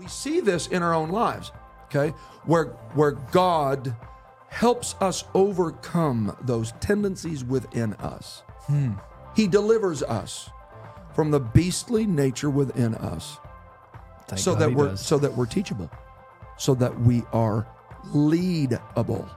We see this in our own lives, okay? Where where God helps us overcome those tendencies within us. Hmm. He delivers us from the beastly nature within us Thank so God that we're does. so that we're teachable, so that we are leadable.